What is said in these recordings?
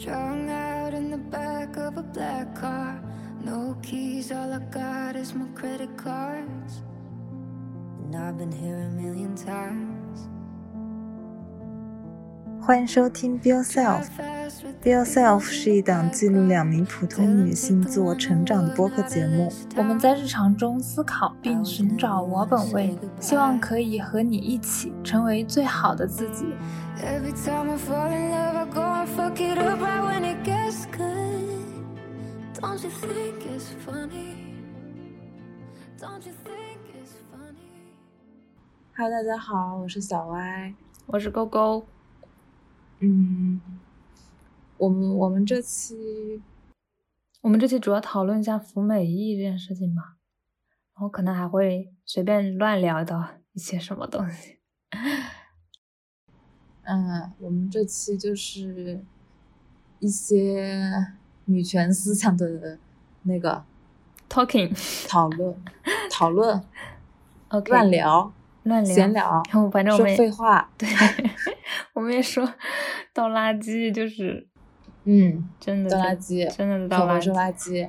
Strung out in the back of a black car. No keys, all I got is my credit cards. And I've been here a million times. 欢迎收听 Be Yourself。Be Yourself 是一档记录两名普通女性自我成长的播客节目。我们在日常中思考并寻找我本位，希望可以和你一起成为最好的自己。Every time I fall in love, I go and fuck it up right when it gets good. Don't you think it's funny? Don't you think it's funny? Hello，大家好，我是小歪。我是勾勾，嗯，我们我们这期我们这期主要讨论一下服美役这件事情吧，然后可能还会随便乱聊到一些什么东西。嗯，我们这期就是一些女权思想的那个 Talking 讨论、讨论、乱聊、乱聊闲聊然后反正我废话。对，我们也说倒垃圾就是嗯，真的倒垃圾，真的倒垃圾。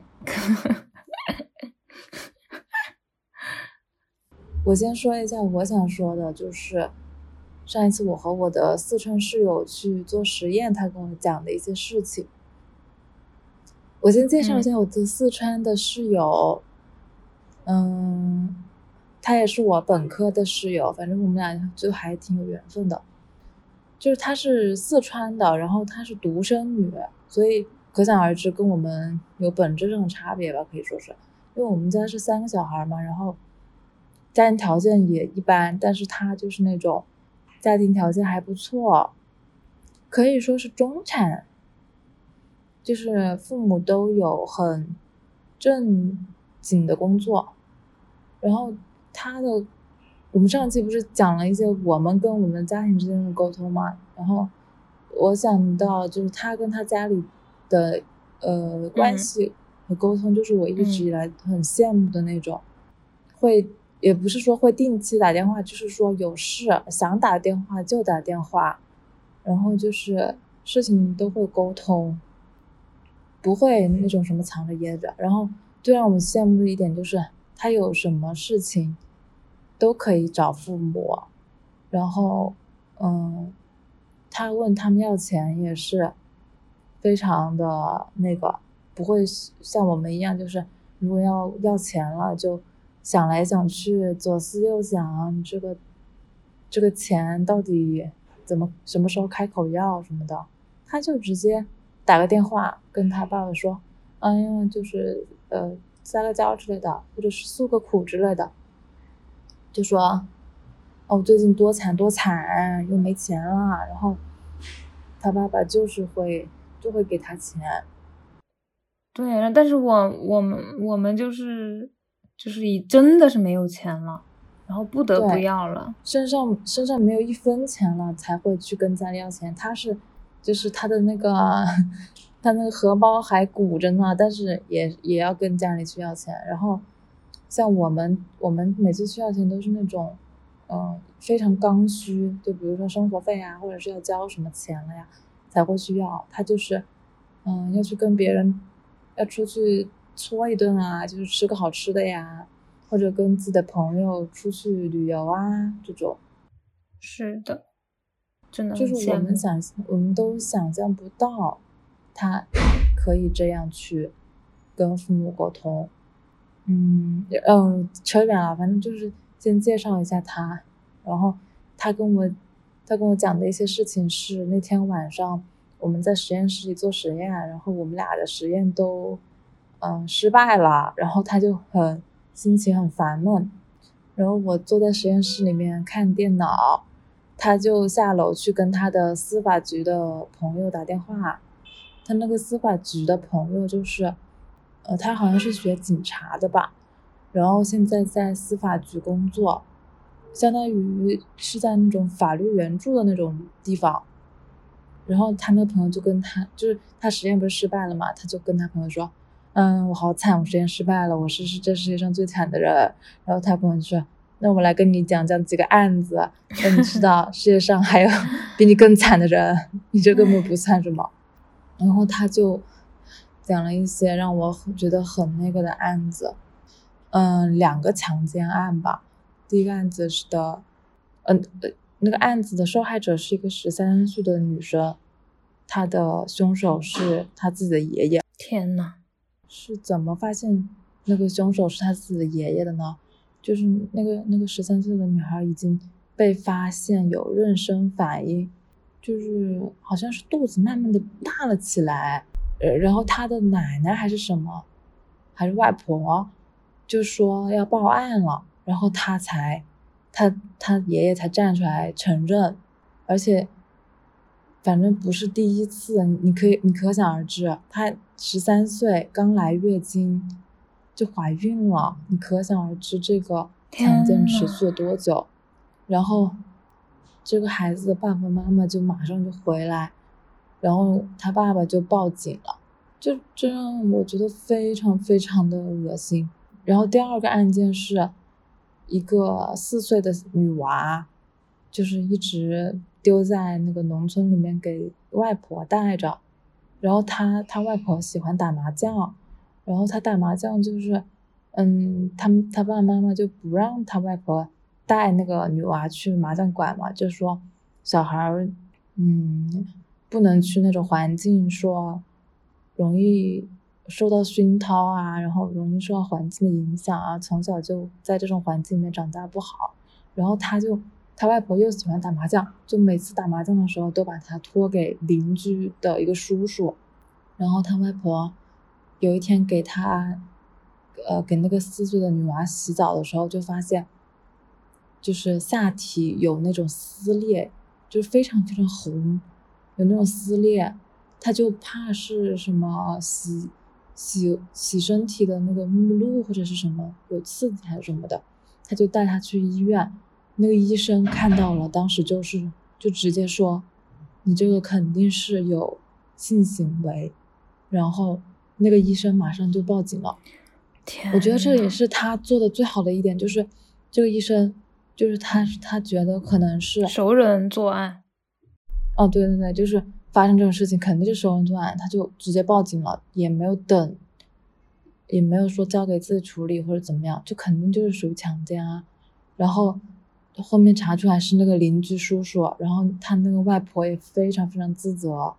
我先说一下我想说的，就是上一次我和我的四川室友去做实验，他跟我讲的一些事情。我先介绍一下我的四川的室友，嗯，他也是我本科的室友，反正我们俩就还挺有缘分的。就是她是四川的，然后她是独生女，所以可想而知跟我们有本质上的差别吧，可以说是，因为我们家是三个小孩嘛，然后家庭条件也一般，但是她就是那种家庭条件还不错，可以说是中产，就是父母都有很正经的工作，然后她的。我们上期不是讲了一些我们跟我们家庭之间的沟通嘛，然后我想到就是他跟他家里的呃关系和沟通，就是我一直以来很羡慕的那种，会也不是说会定期打电话，就是说有事想打电话就打电话，然后就是事情都会沟通，不会那种什么藏着掖着。然后最让我们羡慕的一点就是他有什么事情。都可以找父母，然后，嗯，他问他们要钱也是非常的那个，不会像我们一样，就是如果要要钱了，就想来想去，左思右想，这个这个钱到底怎么什么时候开口要什么的，他就直接打个电话跟他爸爸说，哎呀，就是呃撒个娇之类的，或者是诉个苦之类的。就说，哦，最近多惨多惨，又没钱了。然后他爸爸就是会就会给他钱。对，但是我我们我们就是就是以真的是没有钱了，然后不得不要了，身上身上没有一分钱了才会去跟家里要钱。他是就是他的那个 他那个荷包还鼓着呢，但是也也要跟家里去要钱，然后。像我们，我们每次需要钱都是那种，嗯、呃，非常刚需，就比如说生活费啊，或者是要交什么钱了呀，才会需要。他就是，嗯，要去跟别人，要出去搓一顿啊，就是吃个好吃的呀，或者跟自己的朋友出去旅游啊，这种。是的，真的就是我们想，我们都想象不到，他可以这样去跟父母沟通。嗯嗯，扯远了，反正就是先介绍一下他，然后他跟我他跟我讲的一些事情是那天晚上我们在实验室里做实验，然后我们俩的实验都嗯失败了，然后他就很心情很烦闷，然后我坐在实验室里面看电脑，他就下楼去跟他的司法局的朋友打电话，他那个司法局的朋友就是。呃，他好像是学警察的吧，然后现在在司法局工作，相当于是在那种法律援助的那种地方。然后他那个朋友就跟他，就是他实验不是失败了嘛，他就跟他朋友说，嗯，我好惨，我实验失败了，我是是这世界上最惨的人。然后他朋友就说，那我来跟你讲讲几个案子，让你知道 世界上还有比你更惨的人，你这根本不算什么。然后他就讲了一些让我觉得很那个的案子，嗯，两个强奸案吧。第一个案子是的，嗯呃，那个案子的受害者是一个十三岁的女生，她的凶手是她自己的爷爷。天呐，是怎么发现那个凶手是他自己的爷爷的呢？就是那个那个十三岁的女孩已经被发现有妊娠反应，就是好像是肚子慢慢的大了起来，呃，然后他的奶奶还是什么，还是外婆，就说要报案了，然后他才，他他爷爷才站出来承认，而且，反正不是第一次，你可以你可想而知，他十三岁刚来月经。就怀孕了，你可想而知这个强奸持续了多久。然后，这个孩子的爸爸妈妈就马上就回来，然后他爸爸就报警了，就这让我觉得非常非常的恶心。然后第二个案件是，一个四岁的女娃，就是一直丢在那个农村里面给外婆带着，然后他他外婆喜欢打麻将。然后他打麻将就是，嗯，他他爸爸妈妈就不让他外婆带那个女娃去麻将馆嘛，就说小孩，嗯，不能去那种环境，说容易受到熏陶啊，然后容易受到环境的影响啊，从小就在这种环境里面长大不好。然后他就他外婆又喜欢打麻将，就每次打麻将的时候都把他托给邻居的一个叔叔，然后他外婆。有一天给他，呃，给那个四岁的女娃洗澡的时候，就发现，就是下体有那种撕裂，就是非常非常红，有那种撕裂，他就怕是什么洗洗洗身体的那个目录或者是什么有刺激还是什么的，他就带他去医院，那个医生看到了，当时就是就直接说，你这个肯定是有性行为，然后。那个医生马上就报警了，天我觉得这也是他做的最好的一点，就是这个医生，就是他他觉得可能是熟人作案，哦，对对对，就是发生这种事情肯定就是收人作案，他就直接报警了，也没有等，也没有说交给自己处理或者怎么样，就肯定就是属于强奸啊。然后后面查出来是那个邻居叔叔，然后他那个外婆也非常非常自责，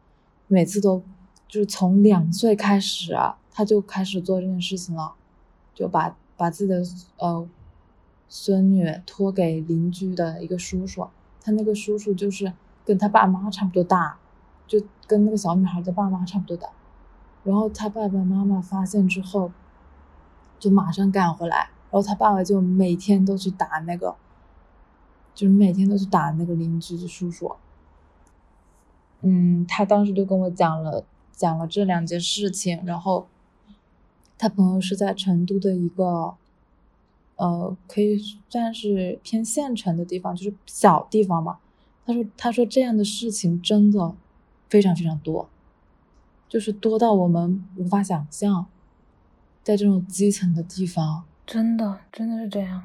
每次都。就是从两岁开始啊，他就开始做这件事情了，就把把自己的呃孙女托给邻居的一个叔叔，他那个叔叔就是跟他爸妈差不多大，就跟那个小女孩的爸妈差不多大。然后他爸爸妈妈发现之后，就马上赶回来，然后他爸爸就每天都去打那个，就是每天都去打那个邻居的叔叔。嗯，他当时就跟我讲了。讲了这两件事情，然后他朋友是在成都的一个，呃，可以算是偏县城的地方，就是小地方嘛。他说：“他说这样的事情真的非常非常多，就是多到我们无法想象，在这种基层的地方，真的真的是这样。”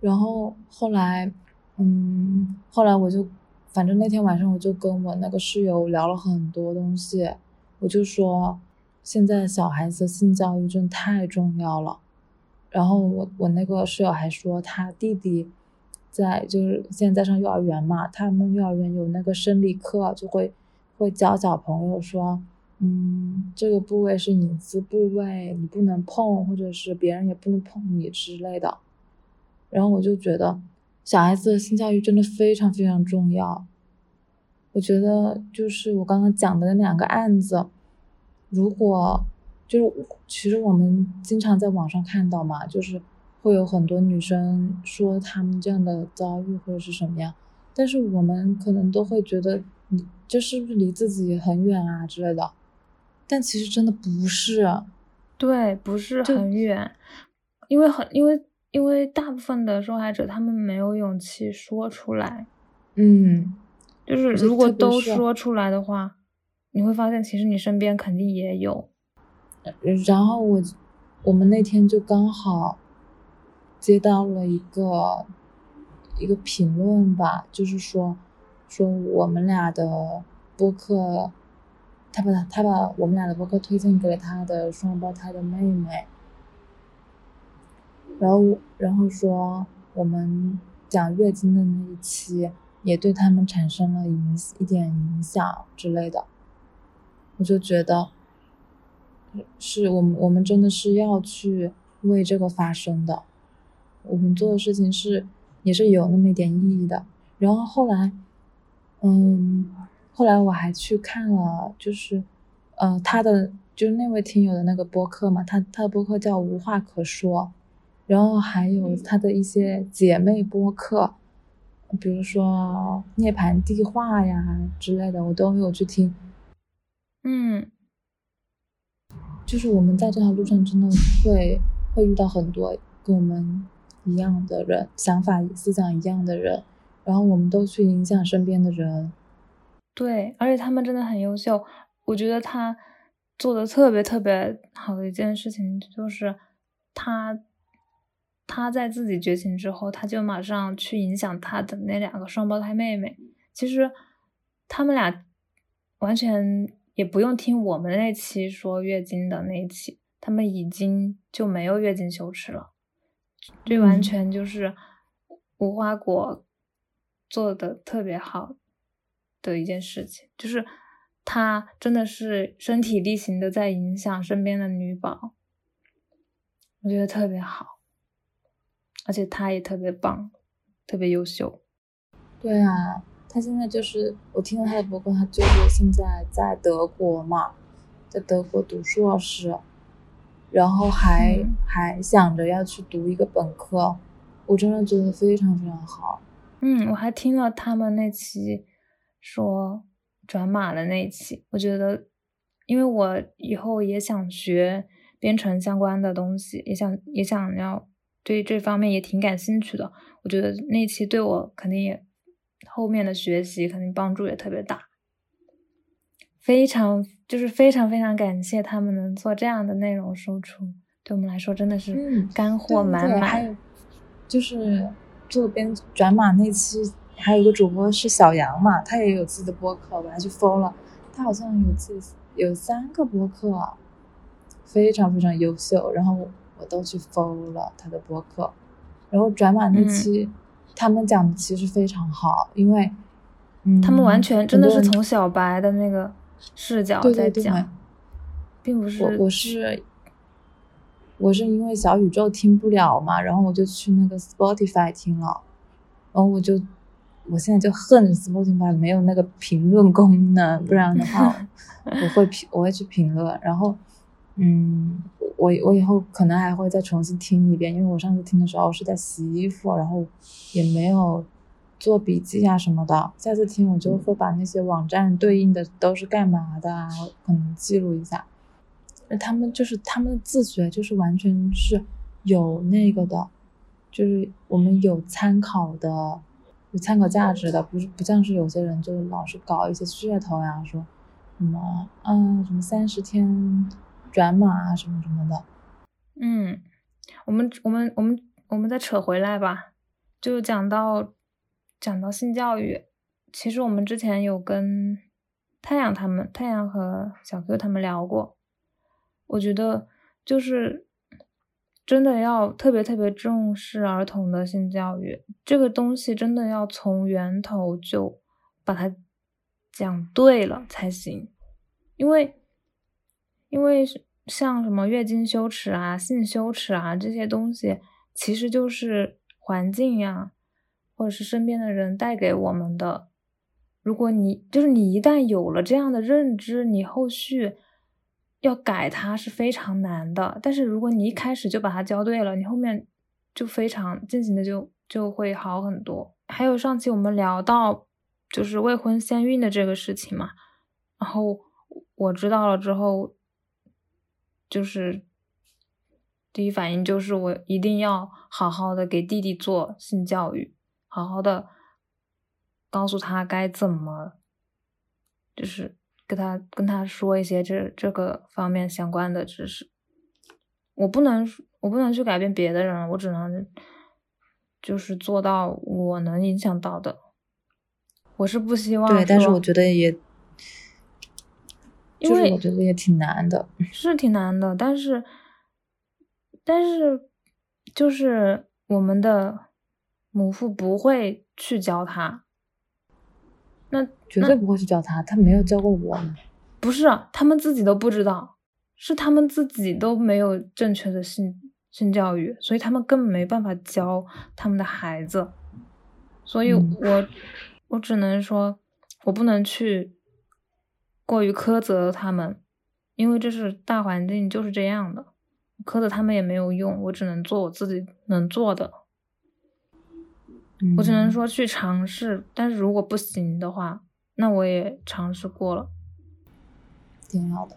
然后后来，嗯，后来我就。反正那天晚上我就跟我那个室友聊了很多东西，我就说现在小孩子性教育真的太重要了。然后我我那个室友还说他弟弟在就是现在在上幼儿园嘛，他们幼儿园有那个生理课，就会会教小朋友说，嗯，这个部位是隐私部位，你不能碰，或者是别人也不能碰你之类的。然后我就觉得。小孩子的性教育真的非常非常重要，我觉得就是我刚刚讲的那两个案子，如果就是其实我们经常在网上看到嘛，就是会有很多女生说她们这样的遭遇或者是什么样，但是我们可能都会觉得你这是不是离自己很远啊之类的，但其实真的不是，对，不是很远，因为很因为。因为大部分的受害者他们没有勇气说出来，嗯，就是如果都说出来的话，你会发现其实你身边肯定也有。然后我我们那天就刚好接到了一个一个评论吧，就是说说我们俩的播客他把他把我们俩的播客推荐给了他的双胞胎的妹妹，然后然后说我们讲月经的那一期也对他们产生了影一点影响之类的，我就觉得是我们我们真的是要去为这个发声的，我们做的事情是也是有那么一点意义的。然后后来，嗯。后来我还去看了，就是，呃，他的就是那位听友的那个播客嘛，他他的播客叫无话可说，然后还有他的一些姐妹播客，比如说涅槃地话呀之类的，我都有去听。嗯，就是我们在这条路上真的会会遇到很多跟我们一样的人，想法思想一样的人，然后我们都去影响身边的人。对，而且他们真的很优秀。我觉得他做的特别特别好的一件事情，就是他他在自己觉醒之后，他就马上去影响他的那两个双胞胎妹妹。其实他们俩完全也不用听我们那期说月经的那一期，他们已经就没有月经羞耻了。这完全就是无花果做的特别好。的一件事情，就是他真的是身体力行的在影响身边的女宝，我觉得特别好，而且他也特别棒，特别优秀。对啊，他现在就是我听了他的博客，他就是现在在德国嘛，在德国读硕士，然后还还想着要去读一个本科，我真的觉得非常非常好。嗯，我还听了他们那期。说转码的那一期，我觉得，因为我以后也想学编程相关的东西，也想也想要对这方面也挺感兴趣的。我觉得那期对我肯定也后面的学习肯定帮助也特别大。非常就是非常非常感谢他们能做这样的内容输出，对我们来说真的是干货满满。还有就是做编转码那期。还有一个主播是小杨嘛，他也有自己的播客，我还去 follow 了。他好像有自己有三个播客，非常非常优秀。然后我都去 follow 了他的播客。然后转码那期，他们讲的其实非常好，因为，嗯，他们完全真的是从小白的那个视角在讲，并不是。我我是我是因为小宇宙听不了嘛，然后我就去那个 Spotify 听了，然后我就。我现在就恨 Spotify 没有那个评论功能，不然的话 我会评，我会去评论。然后，嗯，我我以后可能还会再重新听一遍，因为我上次听的时候是在洗衣服，然后也没有做笔记啊什么的。下次听我就会把那些网站对应的都是干嘛的啊，可能记录一下。他们就是他们的自学，就是完全是有那个的，就是我们有参考的。有参考价值的，不是不像是有些人就是老是搞一些噱头呀，说什么嗯什么三十天转码啊什么什么的。嗯，我们我们我们我们再扯回来吧，就讲到讲到性教育，其实我们之前有跟太阳他们太阳和小 Q 他们聊过，我觉得就是。真的要特别特别重视儿童的性教育，这个东西真的要从源头就把它讲对了才行。因为，因为像什么月经羞耻啊、性羞耻啊这些东西，其实就是环境呀，或者是身边的人带给我们的。如果你就是你一旦有了这样的认知，你后续。要改它是非常难的，但是如果你一开始就把它教对了，你后面就非常进行的就就会好很多。还有上期我们聊到就是未婚先孕的这个事情嘛，然后我知道了之后，就是第一反应就是我一定要好好的给弟弟做性教育，好好的告诉他该怎么，就是。跟他跟他说一些这这个方面相关的知识，我不能我不能去改变别的人，我只能就是做到我能影响到的。我是不希望对，但是我觉得也因为我觉得也挺难的，是挺难的，但是但是就是我们的母父不会去教他，那绝对不会去教他，他没有教过我们。不是，他们自己都不知道，是他们自己都没有正确的性性教育，所以他们根本没办法教他们的孩子。所以我我只能说，我不能去过于苛责他们，因为这是大环境就是这样的，苛责他们也没有用，我只能做我自己能做的。我只能说去尝试，但是如果不行的话，那我也尝试过了。挺好的，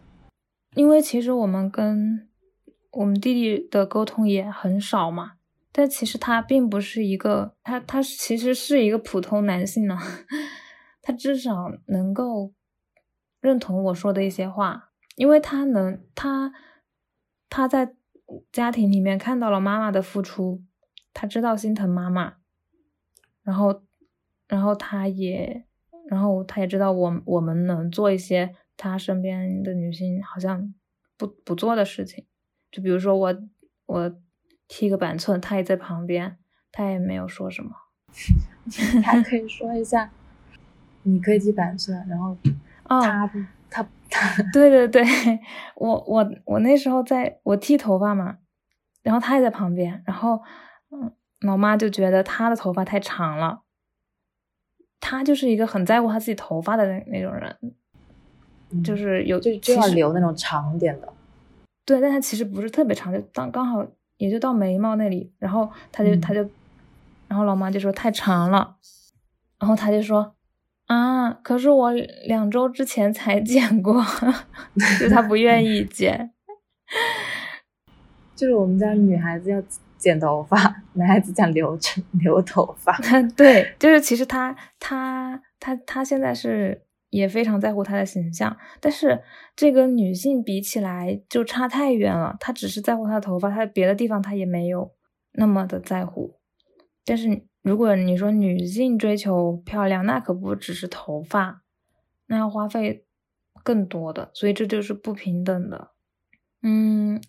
因为其实我们跟我们弟弟的沟通也很少嘛，但其实他并不是一个，他他其实是一个普通男性呢，他至少能够认同我说的一些话，因为他能他他在家庭里面看到了妈妈的付出，他知道心疼妈妈，然后然后他也然后他也知道我我们能做一些。他身边的女性好像不不做的事情，就比如说我我剃个板寸，他也在旁边，他也没有说什么。他可以说一下，你可以踢板寸，然后他他 他，对对对，我我我那时候在我剃头发嘛，然后他也在旁边，然后嗯，老妈就觉得她的头发太长了，她就是一个很在乎她自己头发的那那种人。就是有就就要留那种长点的，对，但她其实不是特别长，就当刚好也就到眉毛那里，然后她就她就，然后老妈就说太长了，然后她就说啊，可是我两周之前才 剪过，就她不愿意剪，就是我们家女孩子要剪头发，男孩子讲留长留头发，对，就是其实他他他他现在是。也非常在乎他的形象，但是这个女性比起来就差太远了。他只是在乎他的头发，他别的地方他也没有那么的在乎。但是如果你说女性追求漂亮，那可不只是头发，那要花费更多的，所以这就是不平等的。嗯，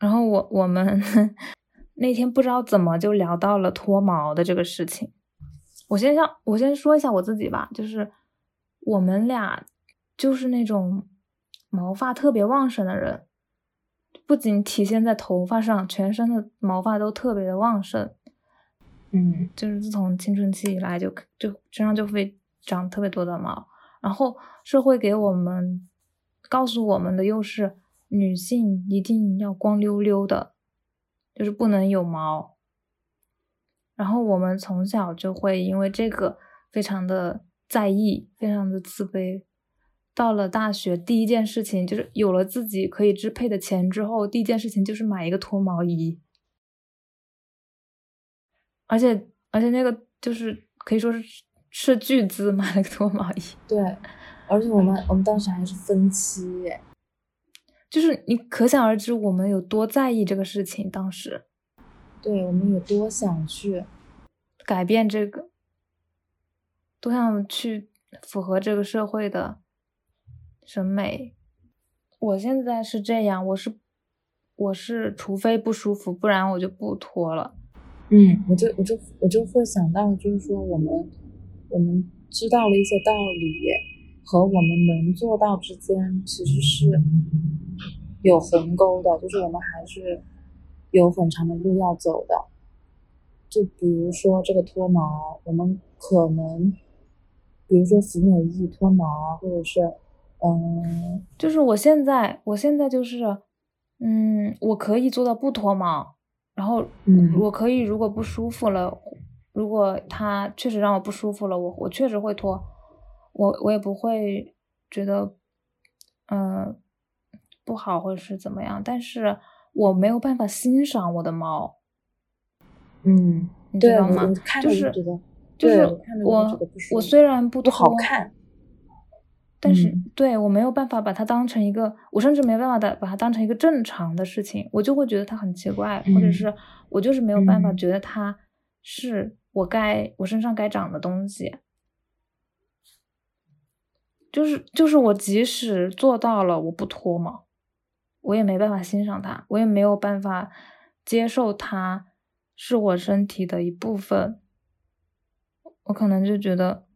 然后我我们 那天不知道怎么就聊到了脱毛的这个事情。我先让我先说一下我自己吧，就是。我们俩就是那种毛发特别旺盛的人，不仅体现在头发上，全身的毛发都特别的旺盛。嗯，就是自从青春期以来，就就身上就会长特别多的毛。然后社会给我们告诉我们的又是女性一定要光溜溜的，就是不能有毛。然后我们从小就会因为这个非常的。在意，非常的自卑。到了大学，第一件事情就是有了自己可以支配的钱之后，第一件事情就是买一个脱毛仪。而且，而且那个就是可以说是斥巨资买了个脱毛仪。对，而且我们我们当时还是分期，就是你可想而知我们有多在意这个事情。当时，对我们有多想去改变这个。多想去符合这个社会的审美。我现在是这样，我是我是，除非不舒服，不然我就不脱了。嗯，我就我就我就会想到，就是说我们我们知道了一些道理，和我们能做到之间其实是有鸿沟的，就是我们还是有很长的路要走的。就比如说这个脱毛，我们可能。比如说服美役脱毛，或者是，嗯，就是我现在，我现在就是，嗯，我可以做到不脱毛，然后，嗯，我可以如果不舒服了，如果它确实让我不舒服了，我我确实会脱，我我也不会觉得，嗯，不好或者是怎么样，但是我没有办法欣赏我的猫，嗯，你知道吗？就是。就是我，我虽然不不好看，但是对我没有办法把它当成一个，我甚至没办法的把它当成一个正常的事情，我就会觉得它很奇怪，或者是我就是没有办法觉得它是我该我身上该长的东西。就是就是我即使做到了，我不脱嘛，我也没办法欣赏它，我也没有办法接受它是我身体的一部分。我可能就觉得，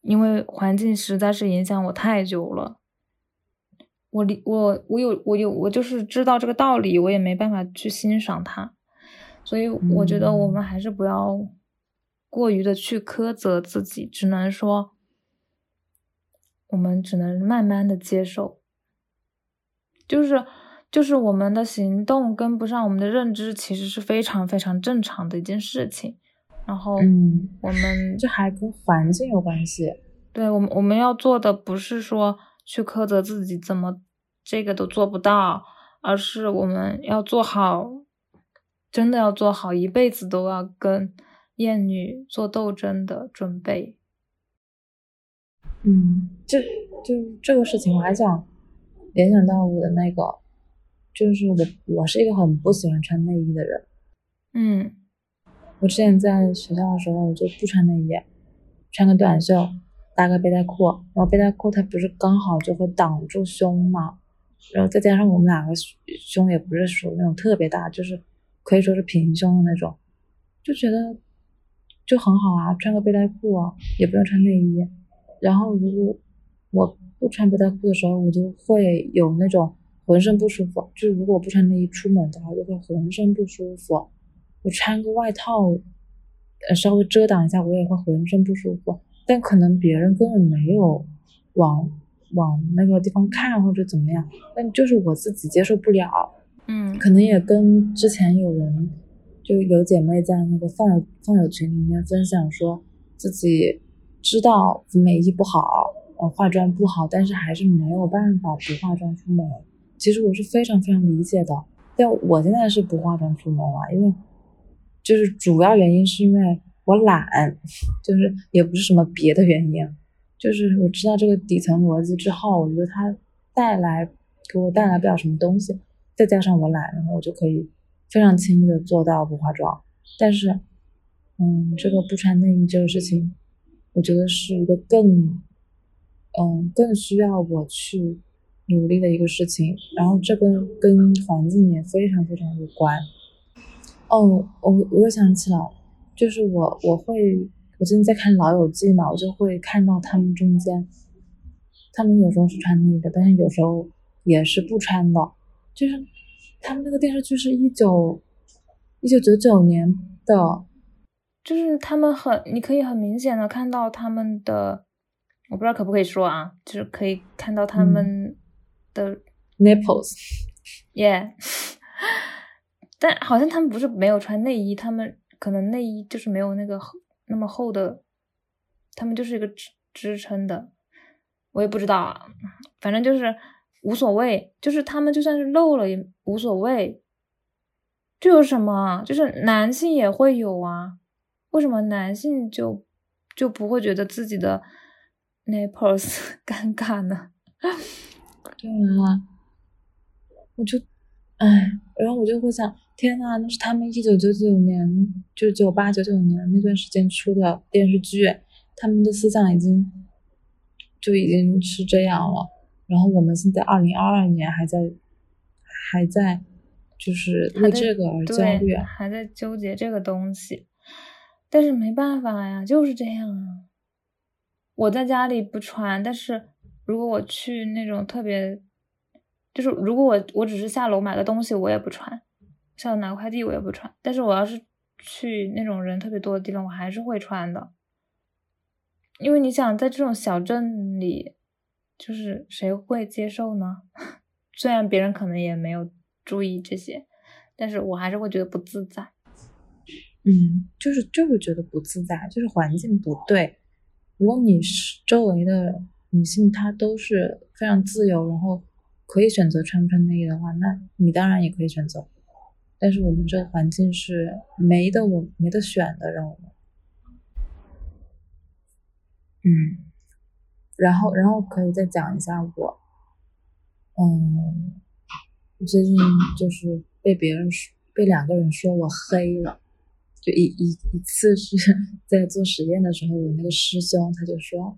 因为环境实在是影响我太久了，我理我我有我有我就是知道这个道理，我也没办法去欣赏它，所以我觉得我们还是不要过于的去苛责自己，只能说。我们只能慢慢的接受，就是就是我们的行动跟不上我们的认知，其实是非常非常正常的一件事情。然后，嗯，我们这还跟环境有关系。对我们我们要做的不是说去苛责自己怎么这个都做不到，而是我们要做好，真的要做好一辈子都要跟厌女做斗争的准备。嗯，就就这个事情，我还想联想到我的那个，就是我我是一个很不喜欢穿内衣的人。嗯，我之前在学校的时候，我就不穿内衣，穿个短袖，搭个背带裤，然后背带裤它不是刚好就会挡住胸嘛，然后再加上我们两个胸也不是属于那种特别大，就是可以说是平胸的那种，就觉得就很好啊，穿个背带裤啊，也不用穿内衣。然后，如果我不穿背带裤的时候，我就会有那种浑身不舒服。就是如果我不穿内衣出门的话，就会浑身不舒服。我穿个外套，呃，稍微遮挡一下，我也会浑身不舒服。但可能别人根本没有往往那个地方看或者怎么样，但就是我自己接受不了。嗯，可能也跟之前有人就有姐妹在那个饭友饭友群里面分享说自己。知道服美衣不好，呃，化妆不好，但是还是没有办法不化妆出门。其实我是非常非常理解的，但我现在是不化妆出门了，因为就是主要原因是因为我懒，就是也不是什么别的原因，就是我知道这个底层逻辑之后，我觉得它带来给我带来不了什么东西，再加上我懒，然后我就可以非常轻易的做到不化妆。但是，嗯，这个不穿内衣这个事情。我觉得是一个更，嗯，更需要我去努力的一个事情。然后这个跟环境也非常非常有关。哦，我我又想起了，就是我我会，我最近在看《老友记》嘛，我就会看到他们中间，他们有时候是穿内衣的，但是有时候也是不穿的。就是他们那个电视剧是一九一九九九年的。就是他们很，你可以很明显的看到他们的，我不知道可不可以说啊，就是可以看到他们的 nipples，yeah，但好像他们不是没有穿内衣，他们可能内衣就是没有那个那么厚的，他们就是一个支支撑的，我也不知道啊，反正就是无所谓，就是他们就算是露了也无所谓，这有什么？就是男性也会有啊。为什么男性就就不会觉得自己的 nipples 尴尬呢？对啊，我就，哎，然后我就会想，天呐，那是他们一九九九年，就九八九九年那段时间出的电视剧，他们的思想已经就已经是这样了。然后我们现在二零二二年还在还在就是为这个而焦虑，还在纠结这个东西。但是没办法呀，就是这样啊。我在家里不穿，但是如果我去那种特别，就是如果我我只是下楼买个东西，我也不穿；下楼拿快递我也不穿。但是我要是去那种人特别多的地方，我还是会穿的。因为你想在这种小镇里，就是谁会接受呢？虽然别人可能也没有注意这些，但是我还是会觉得不自在。嗯，就是就是觉得不自在，就是环境不对。如果你是周围的女性，她都是非常自由，然后可以选择穿不穿内衣的话，那你当然也可以选择。但是我们这个环境是没得我没得选的，让我们。嗯，然后然后可以再讲一下我，嗯，最近就是被别人说被两个人说我黑了。就一一一次是 在做实验的时候，我那个师兄他就说：“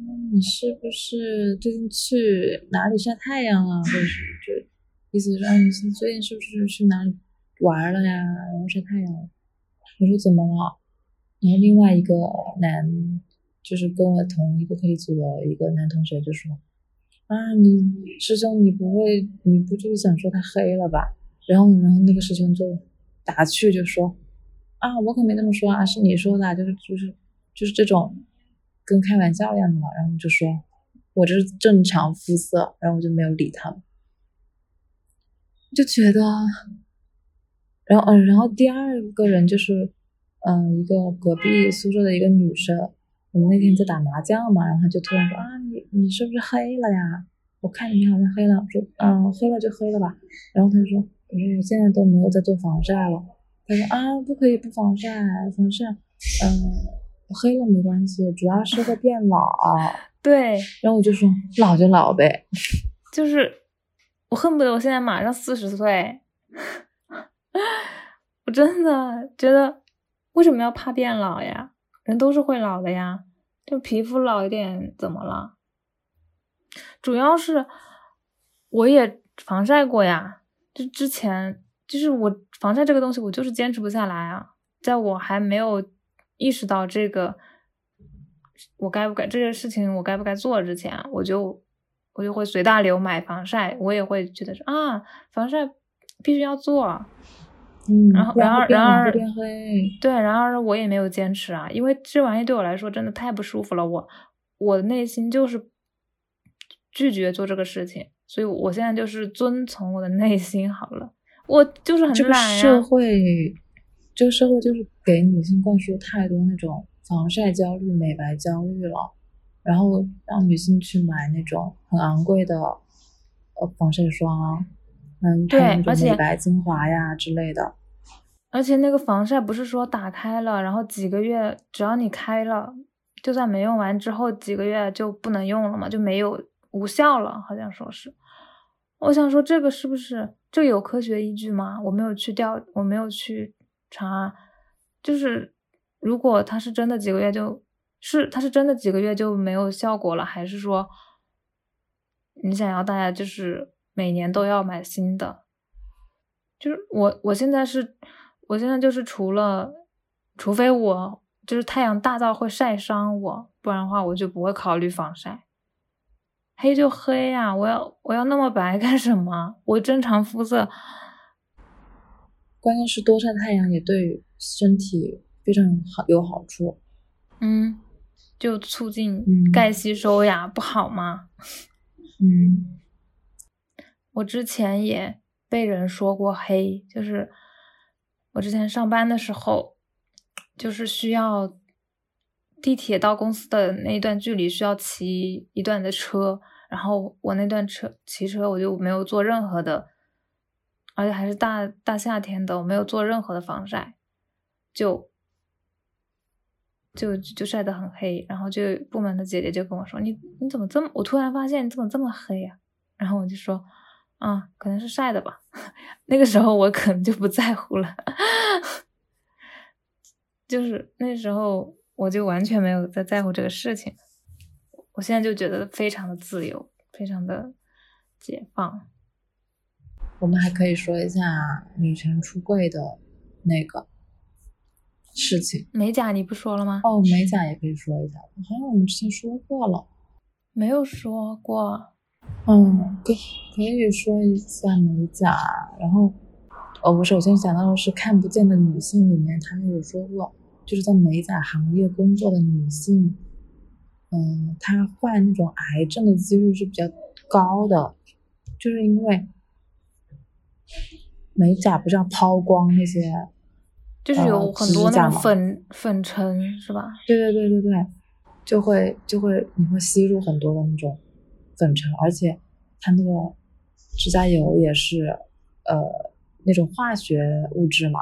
嗯，你是不是最近去哪里晒太阳了？或者是就意思是啊，你最近是不是去哪里玩了呀？然后晒太阳？我说怎么了？然后另外一个男，就是跟我同一个课题组的一个男同学就说啊，你师兄你不会，你不就是想说他黑了吧？然后然后那个师兄就打趣就说啊，我可没那么说啊，是你说的，就是就是就是这种。跟开玩笑一样的嘛，然后就说我这是正常肤色，然后我就没有理他，就觉得，然后嗯，然后第二个人就是嗯一个隔壁宿舍的一个女生，我们那天在打麻将嘛，然后她就突然说啊你你是不是黑了呀？我看你好像黑了，我说嗯黑了就黑了吧，然后她就说我说我现在都没有在做防晒了，她说啊不可以不防晒，防晒嗯。黑了没关系，主要是会变老。对，然后我就说老就老呗，就是我恨不得我现在马上四十岁，我真的觉得为什么要怕变老呀？人都是会老的呀，就皮肤老一点怎么了？主要是我也防晒过呀，就之前就是我防晒这个东西，我就是坚持不下来啊，在我还没有。意识到这个，我该不该这件事情我该不该做之前，我就我就会随大流买防晒，我也会觉得说啊，防晒必须要做，嗯，然后然而然而，对，然而我也没有坚持啊，因为这玩意对我来说真的太不舒服了，我我的内心就是拒绝做这个事情，所以我现在就是遵从我的内心好了，我就是很懒呀。社会。这个社会就是给女性灌输太多那种防晒焦虑、美白焦虑了，然后让女性去买那种很昂贵的呃防晒霜，嗯，对，而且美白精华呀之类的。而且那个防晒不是说打开了，然后几个月，只要你开了，就算没用完之后几个月就不能用了嘛，就没有无效了，好像说是。我想说这个是不是这有科学依据吗？我没有去调，我没有去。查，就是如果他是真的几个月就是他是真的几个月就没有效果了，还是说你想要大家就是每年都要买新的？就是我我现在是，我现在就是除了除非我就是太阳大到会晒伤我，不然的话我就不会考虑防晒。黑就黑呀，我要我要那么白干什么？我正常肤色。关键是多晒太阳也对身体非常好有好处，嗯，就促进钙吸收呀，不好吗？嗯，我之前也被人说过黑，就是我之前上班的时候，就是需要地铁到公司的那一段距离需要骑一段的车，然后我那段车骑车我就没有做任何的。而且还是大大夏天的，我没有做任何的防晒，就就就晒得很黑。然后就部门的姐姐就跟我说：“你你怎么这么？我突然发现你怎么这么黑呀？”然后我就说：“啊，可能是晒的吧。”那个时候我可能就不在乎了，就是那时候我就完全没有在在乎这个事情。我现在就觉得非常的自由，非常的解放。我们还可以说一下女权出柜的那个事情。美甲你不说了吗？哦，美甲也可以说一下，好像我们之前说过了。没有说过。嗯，可可以说一下美甲。然后，呃，我首先想到的是看不见的女性里面，他们有说过，就是在美甲行业工作的女性，嗯，她患那种癌症的几率是比较高的，就是因为。美甲不是要抛光那些，就是有很多那种粉粉尘是吧？对对对对对，就会就会你会吸入很多的那种粉尘，而且它那个指甲油也是呃那种化学物质嘛，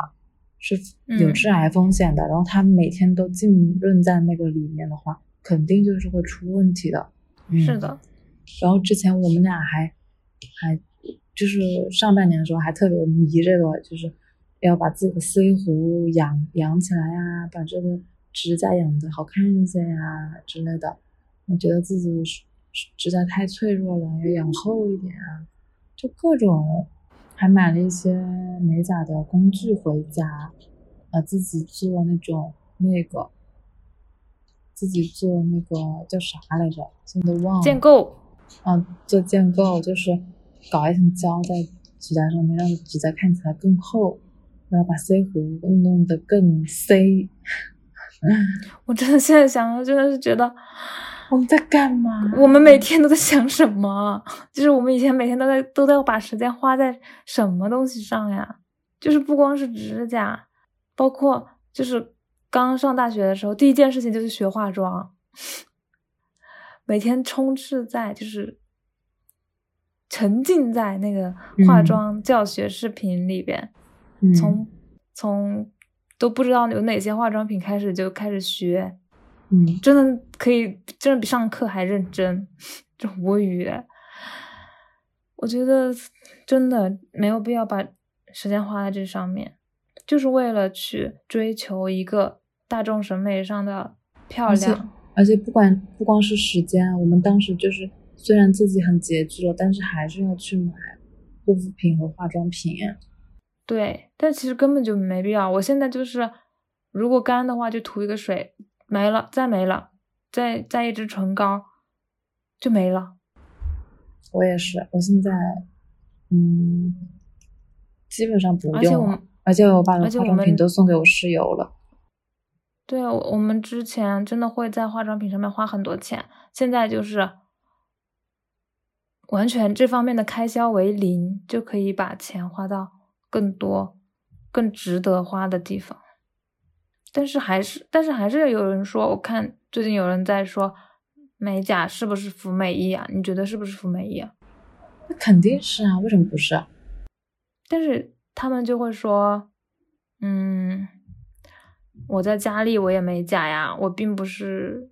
是有致癌风险的。然后它每天都浸润在那个里面的话，肯定就是会出问题的。是的。然后之前我们俩还还。就是上半年的时候还特别迷这个，就是要把自己的 C 弧养养起来呀，把这个指甲养的好看一些呀之类的。我觉得自己是指甲太脆弱了，要养厚一点啊，就各种，还买了一些美甲的工具回家，呃，自己做那种那个，自己做那个叫啥来着？现在都忘了。建构。嗯，做建构就是搞一层胶在指甲上面，让指甲看起来更厚，然后把 C 弧弄得更 C。我真的现在想，真的是觉得我们在干嘛？我们每天都在想什么？就是我们以前每天都在都在把时间花在什么东西上呀？就是不光是指甲，包括就是刚上大学的时候，第一件事情就是学化妆，每天充斥在就是沉浸在那个化妆教学视频里边，从从。都不知道有哪些化妆品，开始就开始学，嗯，真的可以，真的比上课还认真，就无语。我觉得真的没有必要把时间花在这上面，就是为了去追求一个大众审美上的漂亮。而且不管不光是时间，我们当时就是虽然自己很拮据了，但是还是要去买护肤品和化妆品。对，但其实根本就没必要。我现在就是，如果干的话就涂一个水，没了，再没了，再再一支唇膏，就没了。我也是，我现在，嗯，基本上不用。而且我，而且我把化妆品都送给我室友了。对，我们之前真的会在化妆品上面花很多钱，现在就是完全这方面的开销为零，就可以把钱花到。更多、更值得花的地方，但是还是，但是还是有人说，我看最近有人在说美甲是不是服美役啊？你觉得是不是服美役啊？那肯定是啊，为什么不是啊？但是他们就会说，嗯，我在家里我也美甲呀，我并不是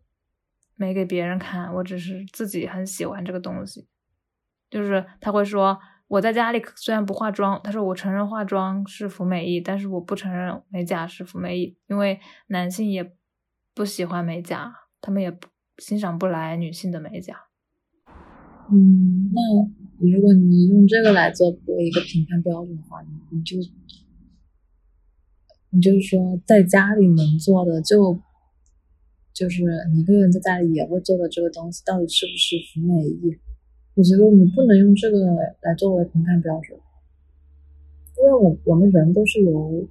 没给别人看，我只是自己很喜欢这个东西，就是他会说。我在家里虽然不化妆，他说我承认化妆是服美役，但是我不承认美甲是服美役，因为男性也不喜欢美甲，他们也欣赏不来女性的美甲。嗯，那如果你用这个来做做一个评判标准的话，你你就你就是说在家里能做的，就就是你一个人在家里也会做的这个东西，到底是不是服美役？我觉得你不能用这个来作为评判标准，因为我我们人都是由，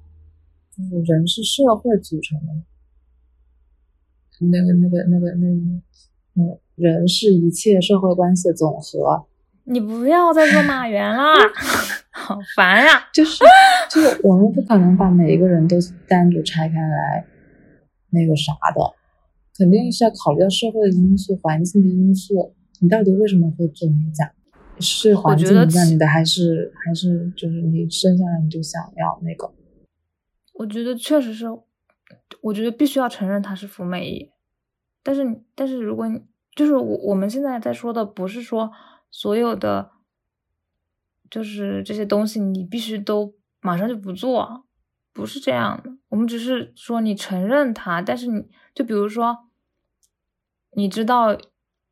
就是人是社会组成的，那个那个那个那，嗯，人是一切社会关系的总和。你不要再说马 原了，好烦呀！就是 就是我们不可能把每一个人都单独拆开来，那个啥的，肯定是要考虑到社会的因素、环境的因素。你到底为什么会做美甲？是环境影响你的，还是还是就是你生下来你就想要那个？我觉得确实是，我觉得必须要承认它是服美役。但是但是如果你就是我我们现在在说的不是说所有的就是这些东西你必须都马上就不做，不是这样的。我们只是说你承认它，但是你就比如说你知道。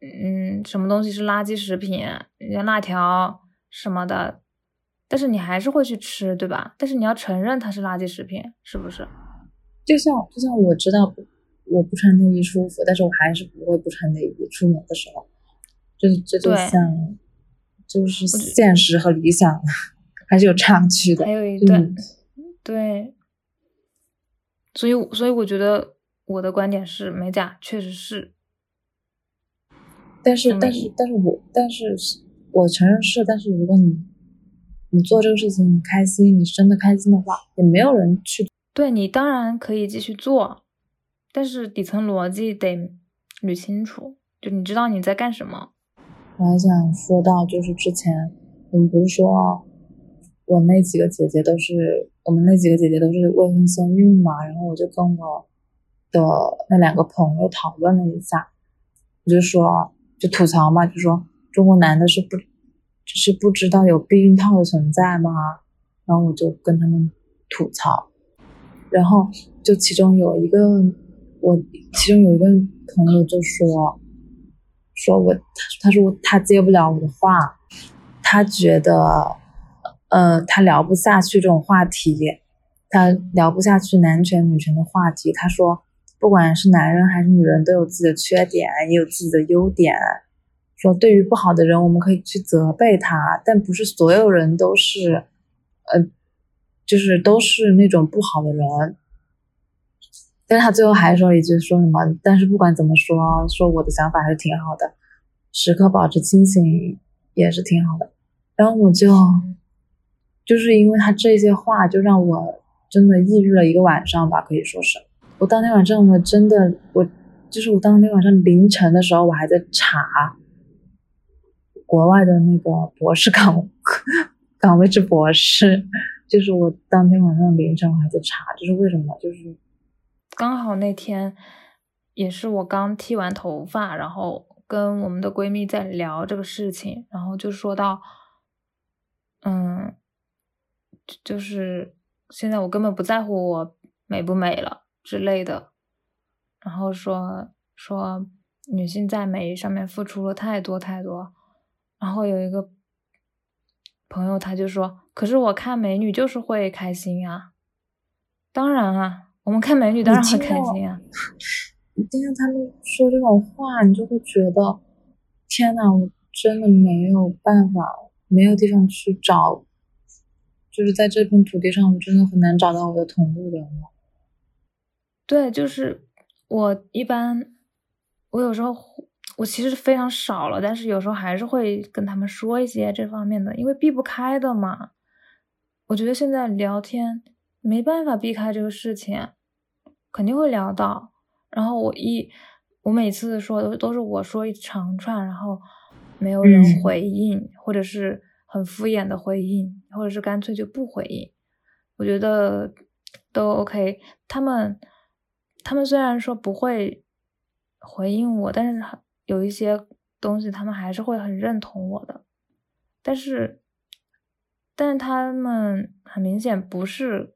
嗯，什么东西是垃圾食品？人家辣条什么的，但是你还是会去吃，对吧？但是你要承认它是垃圾食品，是不是？就像就像我知道我不穿内衣舒服，但是我还是不会不穿内衣出门的时候，这这就像就是现实和理想还是有差距的。还有一段，对，所以所以我觉得我的观点是，美甲确实是。但是，但是，但是我，但是，我承认是。但是，如果你，你做这个事情你开心，你真的开心的话，也没有人去。对你当然可以继续做，但是底层逻辑得捋清楚，就你知道你在干什么。我还想说到，就是之前我们不是说，我那几个姐姐都是，我们那几个姐姐都是未婚先孕嘛，然后我就跟我的那两个朋友讨论了一下，我就说。就吐槽嘛，就说中国男的是不，是不知道有避孕套的存在吗？然后我就跟他们吐槽，然后就其中有一个我，其中有一个朋友就说，说我，他他说他接不了我的话，他觉得，呃，他聊不下去这种话题，他聊不下去男权女权的话题。他说，不管是男人还是女人，都有自己的缺点，也有自己的优点。说对于不好的人，我们可以去责备他，但不是所有人都是，呃，就是都是那种不好的人。但是他最后还说了一句，说什么？但是不管怎么说，说我的想法还是挺好的，时刻保持清醒也是挺好的。然后我就，就是因为他这些话，就让我真的抑郁了一个晚上吧，可以说是。我当天晚上，我真的，我就是我当天晚上凌晨的时候，我还在查国外的那个博士岗 岗位制博士，就是我当天晚上凌晨我还在查，这是为什么？就是。刚好那天也是我刚剃完头发，然后跟我们的闺蜜在聊这个事情，然后就说到，嗯，就是现在我根本不在乎我美不美了之类的，然后说说女性在美上面付出了太多太多，然后有一个朋友他就说，可是我看美女就是会开心啊，当然啊。我们看美女当然会开心啊！你听到他们说这种话，你就会觉得天呐，我真的没有办法，没有地方去找，就是在这片土地上，我真的很难找到我的同路人了。对，就是我一般，我有时候我其实非常少了，但是有时候还是会跟他们说一些这方面的，因为避不开的嘛。我觉得现在聊天。没办法避开这个事情，肯定会聊到。然后我一，我每次说都都是我说一长串，然后没有人回应，或者是很敷衍的回应，或者是干脆就不回应。我觉得都 OK。他们他们虽然说不会回应我，但是有一些东西他们还是会很认同我的。但是，但是他们很明显不是。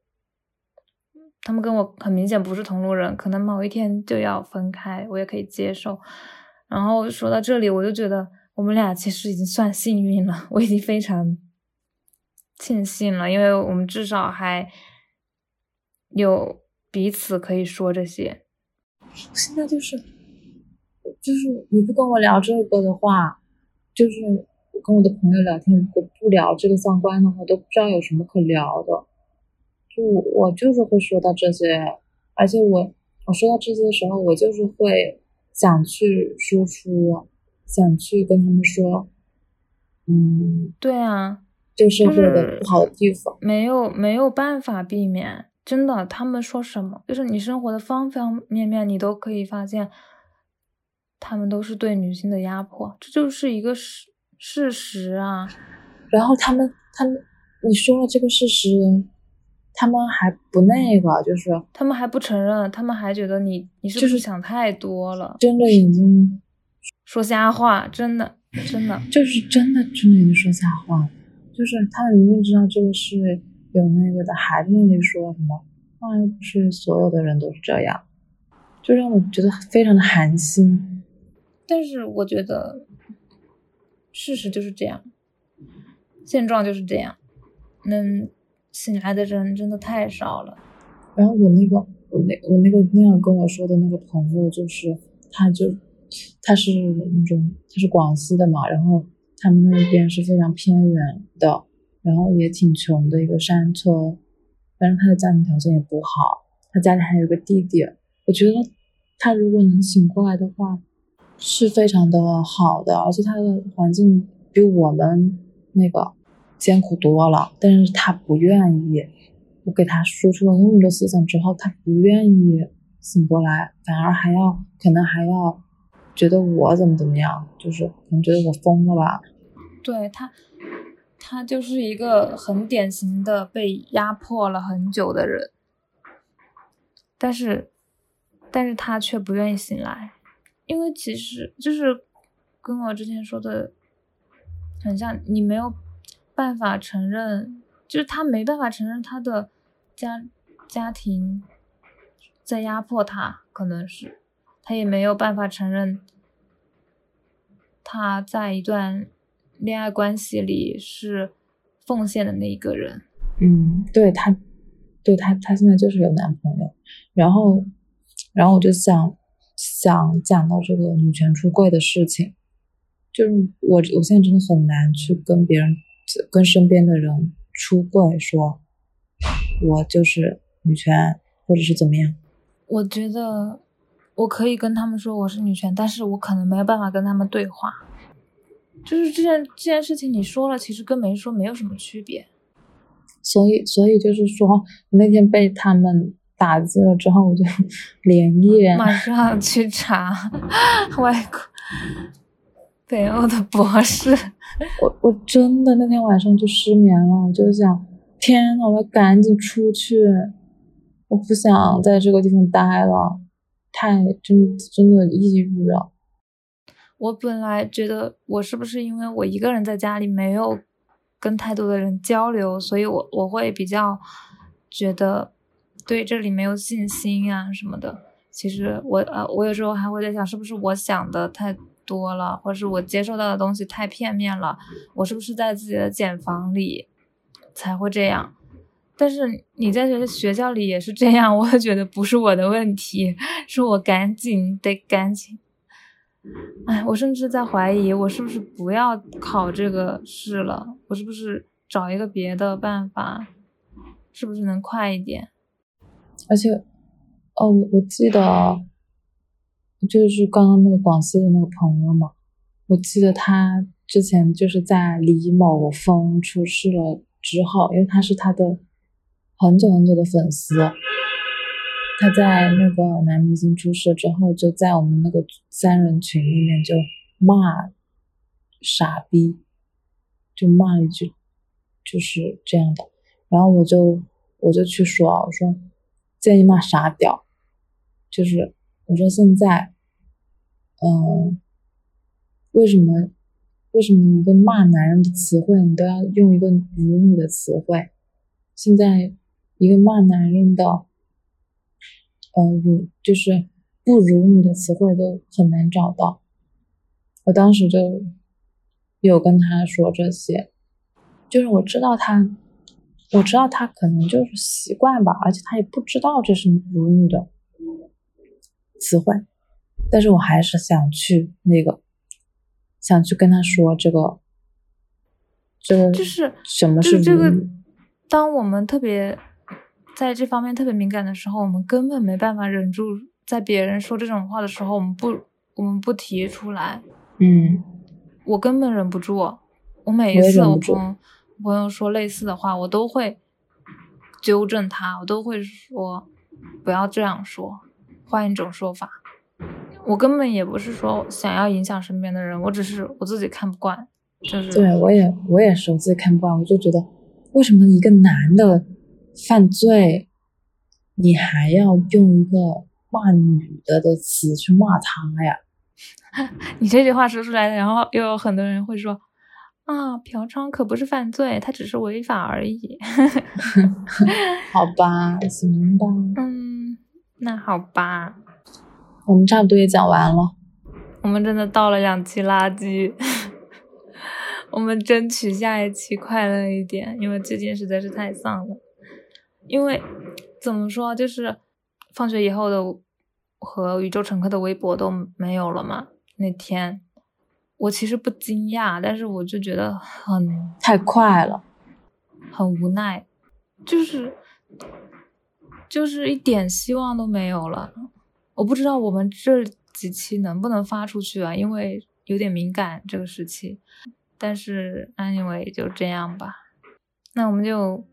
他们跟我很明显不是同路人，可能某一天就要分开，我也可以接受。然后说到这里，我就觉得我们俩其实已经算幸运了，我已经非常庆幸了，因为我们至少还有彼此可以说这些。现在就是，就是你不跟我聊这个的话，就是我跟我的朋友聊天，如果不聊这个相关的话，都不知道有什么可聊的。就我就是会说到这些，而且我我说到这些的时候，我就是会想去输出，想去跟他们说，嗯，对啊，这个社会的不好的地方，没有没有办法避免，真的，他们说什么，就是你生活的方方面面，你都可以发现，他们都是对女性的压迫，这就是一个事事实啊。然后他们他们你说了这个事实。他们还不那个，就是他们还不承认，他们还觉得你你是不是想太多了？真的已经说瞎话，真的真的就是真的真的已经说瞎话，就是他们明明知道这个是有那个的，还在那里说什么？那又不是所有的人都是这样，就让我觉得非常的寒心。但是我觉得事实就是这样，现状就是这样，能。醒来的人真的太少了。然后我那个我那我那个那样跟我说的那个朋友，就是他就他是那种他是广西的嘛，然后他们那边是非常偏远的，然后也挺穷的一个山村，但是他的家庭条件也不好，他家里还有个弟弟。我觉得他如果能醒过来的话，是非常的好的，而且他的环境比我们那个。艰苦多了，但是他不愿意。我给他输出了那么多思想之后，他不愿意醒过来，反而还要可能还要觉得我怎么怎么样，就是可能觉得我疯了吧。对他，他就是一个很典型的被压迫了很久的人，但是，但是他却不愿意醒来，因为其实就是跟我之前说的很像，你没有。办法承认，就是他没办法承认他的家家庭在压迫他，可能是他也没有办法承认他在一段恋爱关系里是奉献的那一个人。嗯，对他，对他，他现在就是有男朋友，然后，然后我就想想讲到这个女权出柜的事情，就是我我现在真的很难去跟别人、跟身边的人出柜，说我就是女权，或者是怎么样。我觉得我可以跟他们说我是女权，但是我可能没有办法跟他们对话。就是这件这件事情，你说了，其实跟没说没有什么区别。所以，所以就是说，那天被他们打击了之后，我就 连夜马上去查外国北欧的博士。我我真的那天晚上就失眠了，我就想，天呐，我要赶紧出去，我不想在这个地方待了，太真真的抑郁了。我本来觉得我是不是因为我一个人在家里没有。跟太多的人交流，所以我我会比较觉得对这里没有信心啊什么的。其实我呃，我有时候还会在想，是不是我想的太多了，或是我接受到的东西太片面了？我是不是在自己的茧房里才会这样？但是你在学学校里也是这样，我觉得不是我的问题，是我赶紧得赶紧。哎，我甚至在怀疑，我是不是不要考这个试了？我是不是找一个别的办法？是不是能快一点？而且，哦，我记得，就是刚刚那个广西的那个朋友嘛，我记得他之前就是在李某峰出事了之后，因为他是他的很久很久的粉丝。他在那个男明星出事之后，就在我们那个三人群里面就骂傻逼，就骂了一句，就是这样的。然后我就我就去说，我说建议骂傻屌，就是我说现在，嗯，为什么为什么一个骂男人的词汇你都要用一个辱女的词汇？现在一个骂男人的。呃，如就是不如你的词汇都很难找到。我当时就有跟他说这些，就是我知道他，我知道他可能就是习惯吧，而且他也不知道这是如你的词汇，但是我还是想去那个，想去跟他说这个，这个就是什么是这个，当我们特别。在这方面特别敏感的时候，我们根本没办法忍住，在别人说这种话的时候，我们不，我们不提出来。嗯，我根本忍不住。我每一次我跟朋友说类似的话，我都会纠正他，我都会说不要这样说，换一种说法。我根本也不是说想要影响身边的人，我只是我自己看不惯。就是对我也我也是我自己看不惯，我就觉得为什么一个男的。犯罪，你还要用一个骂女的的词去骂他呀？你这句话说出来，然后又有很多人会说：“啊，嫖娼可不是犯罪，它只是违法而已。”好吧，行吧。嗯，那好吧。我们差不多也讲完了。我们真的倒了两期垃圾。我们争取下一期快乐一点，因为最近实在是太丧了。因为怎么说，就是放学以后的和宇宙乘客的微博都没有了嘛。那天我其实不惊讶，但是我就觉得很太快了，很无奈，就是就是一点希望都没有了。我不知道我们这几期能不能发出去啊，因为有点敏感这个时期。但是 anyway 就这样吧，那我们就。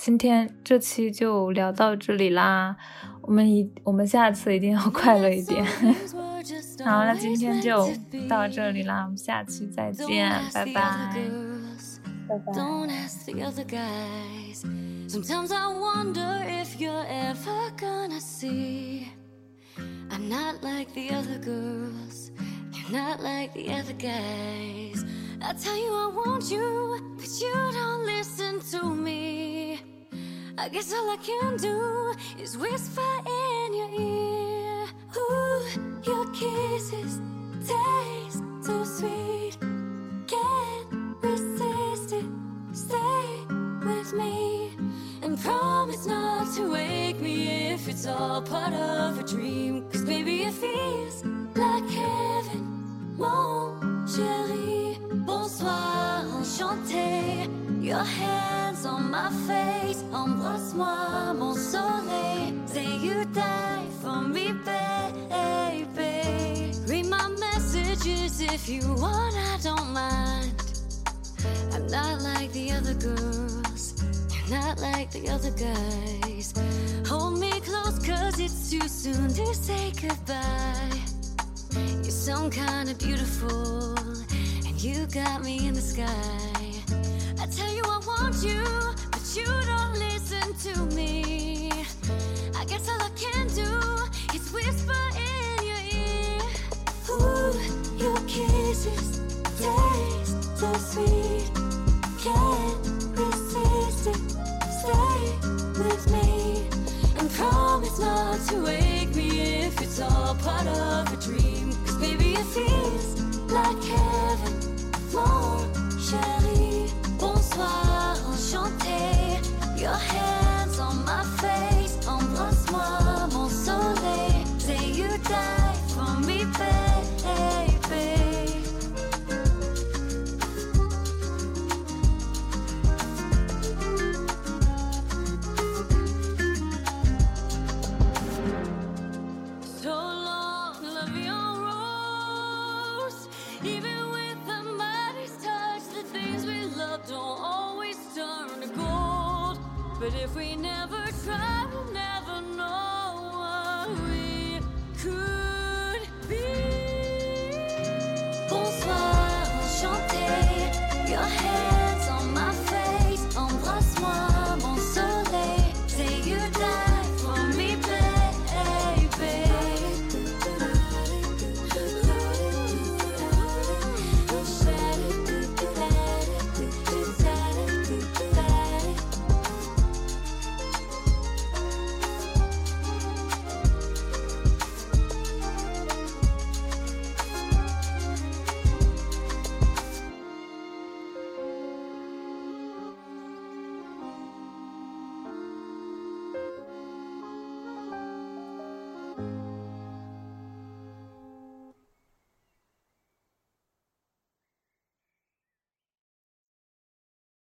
今天这期就聊到这里啦，我们一我们下次一定要 快乐一点。好，那今天就到这里啦，我们下期再见，拜拜，i tell you i want you，but you don't listen. I guess all I can do is whisper in your ear. Ooh, your kisses taste so sweet. Can't resist it. Stay with me and promise not to wake me if it's all part of a dream. Cause baby, it feels like heaven. Mon chéri, bonsoir, enchanté. Your hands on my face, embrasse-moi, mon soleil. Say you die for me, baby. Read my messages if you want, I don't mind. I'm not like the other girls, you're not like the other guys. Hold me close, cause it's too soon to say goodbye. You're some kind of beautiful, and you got me in the sky. Tell you I want you, but you don't listen to me. I guess all I can do is whisper in your ear. Ooh, your kisses taste so sweet. Can't resist it. Stay with me and promise not to wake me if it's all part of a dream. Cause baby, it feels like heaven. Mon chéri, bonsoir,